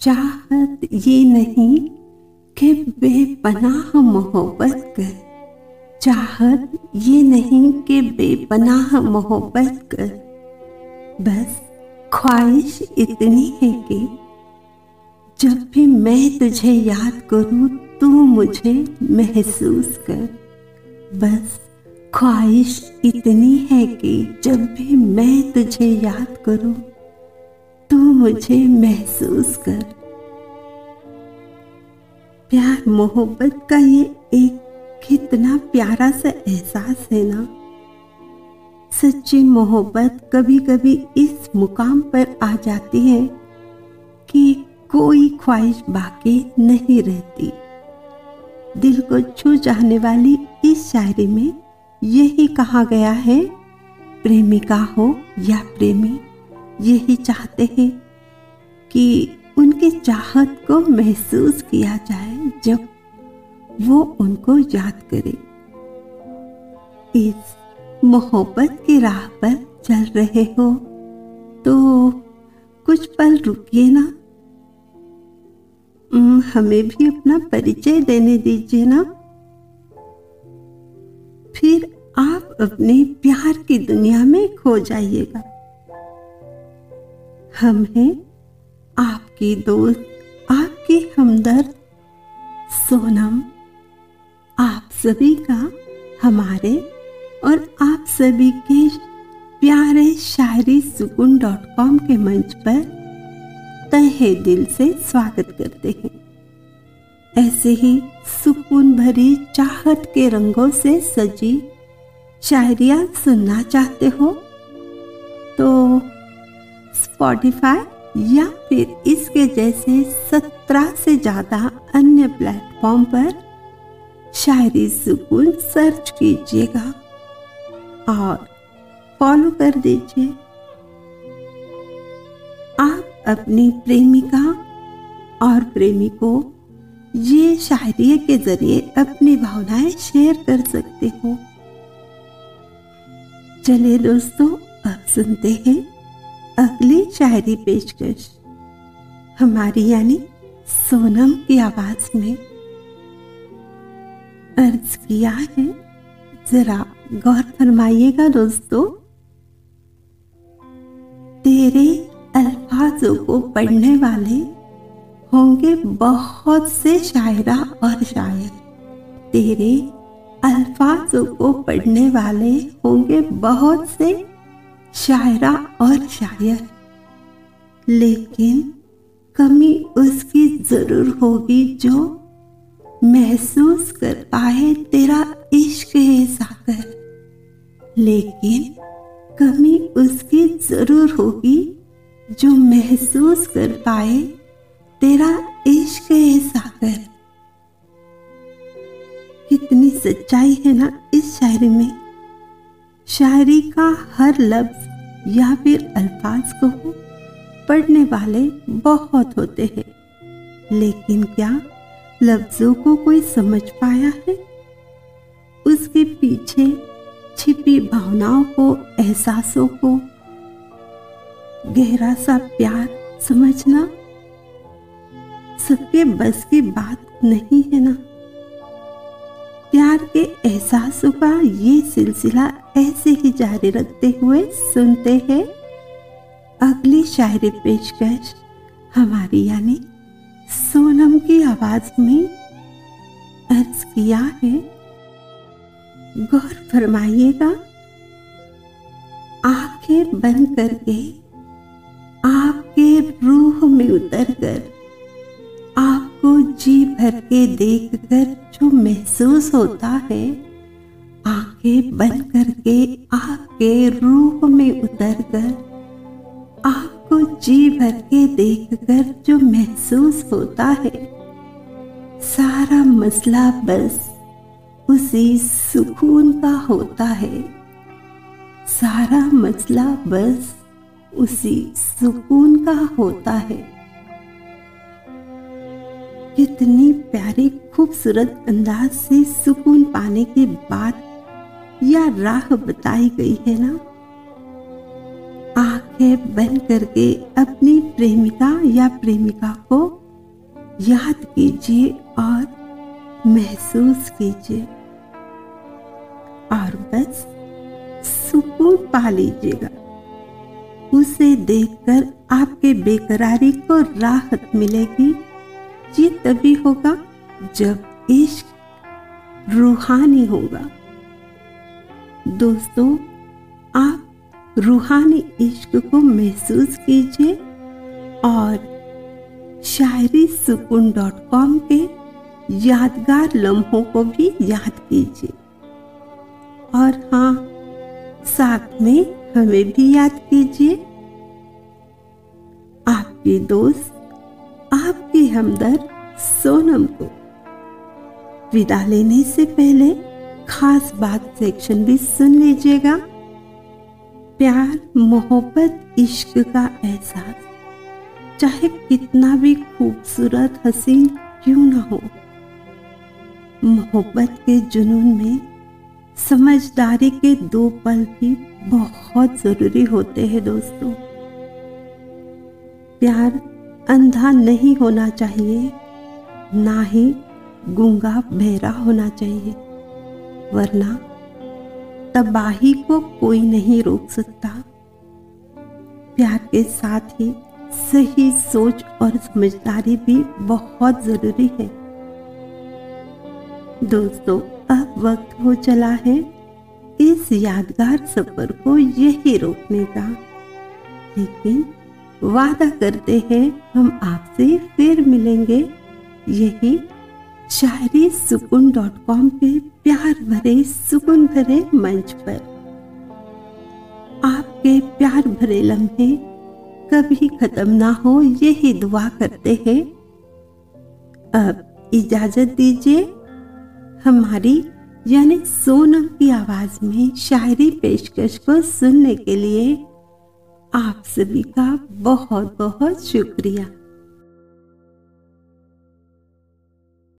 चाहत ये नहीं कि बेपनाह मोहब्बत कर। चाहत ये नहीं कि बेपनाह मोहब्बत कर। बस ख्वाहिश इतनी है कि जब भी मैं तुझे याद करूँ, तू मुझे महसूस कर। बस ख्वाहिश इतनी है कि जब भी मैं तुझे याद करूँ मुझे महसूस कर। प्यार मोहब्बत का ये एक कितना प्यारा सा एहसास है ना। सच्ची मोहब्बत कभी कभी इस मुकाम पर आ जाती है कि कोई ख्वाहिश बाकी नहीं रहती। दिल को छू जाने वाली इस शायरी में यही कहा गया है, प्रेमिका हो या प्रेमी, यही चाहते हैं कि उनकी चाहत को महसूस किया जाए जब वो उनको याद करे। इस मोहब्बत की राह पर चल रहे हो तो कुछ पल रुकिए ना। हमें भी अपना परिचय देने दीजिए ना। फिर आप अपने प्यार की दुनिया में खो जाइएगा। हम हैं आपकी दोस्त आपकी हमदर्द, सोनम, आप सभी का हमारे और आप सभी के प्यारे शायरी सुकून डॉट कॉम के मंच पर तहे दिल से स्वागत करते हैं। ऐसे ही सुकून भरी चाहत के रंगों से सजी शायरिया सुनना चाहते हो तो स्पॉटिफाई या फिर इसके जैसे सत्रह से ज़्यादा अन्य प्लेटफॉर्म पर शायरी सुकून सर्च कीजिएगा और फॉलो कर दीजिए। आप अपनी प्रेमिका और प्रेमी को ये शायरी के ज़रिए अपनी भावनाएँ शेयर कर सकते हो। चलिए दोस्तों, अब सुनते हैं अगली शायरी पेशकश हमारी यानी सोनम की आवाज़ में। अर्ज़ किया है, जरा गौर फरमाइएगा दोस्तों। तेरे अल्फाजों को पढ़ने वाले होंगे बहुत से शायरा और शायर। तेरे अल्फाजों को पढ़ने वाले होंगे बहुत से शायरा और शायर। लेकिन कमी उसकी ज़रूर होगी जो महसूस कर पाए तेरा इश्क है सागर। लेकिन कमी उसकी ज़रूर होगी जो महसूस कर पाए तेरा इश्क है सागर। कितनी सच्चाई है ना इस शायरी में। शायरी का हर लफ्ज या फिर अल्फाज को पढ़ने वाले बहुत होते हैं। लेकिन क्या लफ्जों को कोई समझ पाया है? उसके पीछे छिपी भावनाओं को, एहसासों को, गहरा सा प्यार समझना सबके बस की बात नहीं है ना? प्यार के एहसासों का ये सिलसिला ऐसे ही जारी रखते हुए सुनते हैं। अगली शायरी पेशकश हमारी यानी सोनम की आवाज़ में अर्ज़ किया है, गौर फरमाइएगा, आँखें बंद करके आपके रूह में उतर कर आपको जी भर के देख कर जो महसूस होता है आँखें बंद करके आपके रूप में उतर कर आपको जी भर के देखकर जो महसूस होता है, सारा मसला बस उसी सुकून का होता है। सारा मसला बस उसी सुकून का होता है। कितनी प्यारी, खूबसूरत अंदाज से सुकून पाने की बात या राह बताई गई है ना? आँखें बंद करके अपनी प्रेमिका या प्रेमिका को याद कीजिए और महसूस कीजिए। और बस सुकून पा लीजिएगा। उसे देखकर आपके बेकरारी को राहत मिलेगी। ये तभी होगा जब इश्क रूहानी होगा। दोस्तों, आप रूहानी इश्क को महसूस कीजिए और शायरी सुकून डॉट कॉम के यादगार लम्हों को भी याद कीजिए। और हाँ साथ में हमें भी याद कीजिए, आपके दोस्त, आपके हमदर्द सोनम को। विदा लेने से पहले खास बात सेक्शन भी सुन लीजिएगा। प्यार, मोहब्बत, इश्क का एहसास। चाहे कितना भी खूबसूरत, हसीन क्यों ना हो। मोहब्बत के जुनून में समझदारी के दो पल भी बहुत ज़रूरी होते हैं दोस्तों। प्यार अंधा नहीं होना चाहिए, ना ही गुंगा बहरा होना चाहिए। वरना तबाही को कोई नहीं रोक सकता। प्यार के साथ ही सही सोच और समझदारी भी बहुत ज़रूरी है। दोस्तों, अब वक्त हो चला है इस यादगार सफ़र को यही रोकने का। लेकिन वादा करते हैं, हम आपसे फिर मिलेंगे। यही शायरी सुकून डॉट कॉम पे प्यार भरे सुकून भरे मंच पर। आपके प्यार भरे लम्हे कभी खत्म ना हो, यही दुआ करते हैं। अब इजाज़त दीजिए हमारी, यानी सोनम की आवाज़ में शायरी पेशकश को सुनने के लिए आप सभी का बहुत बहुत शुक्रिया।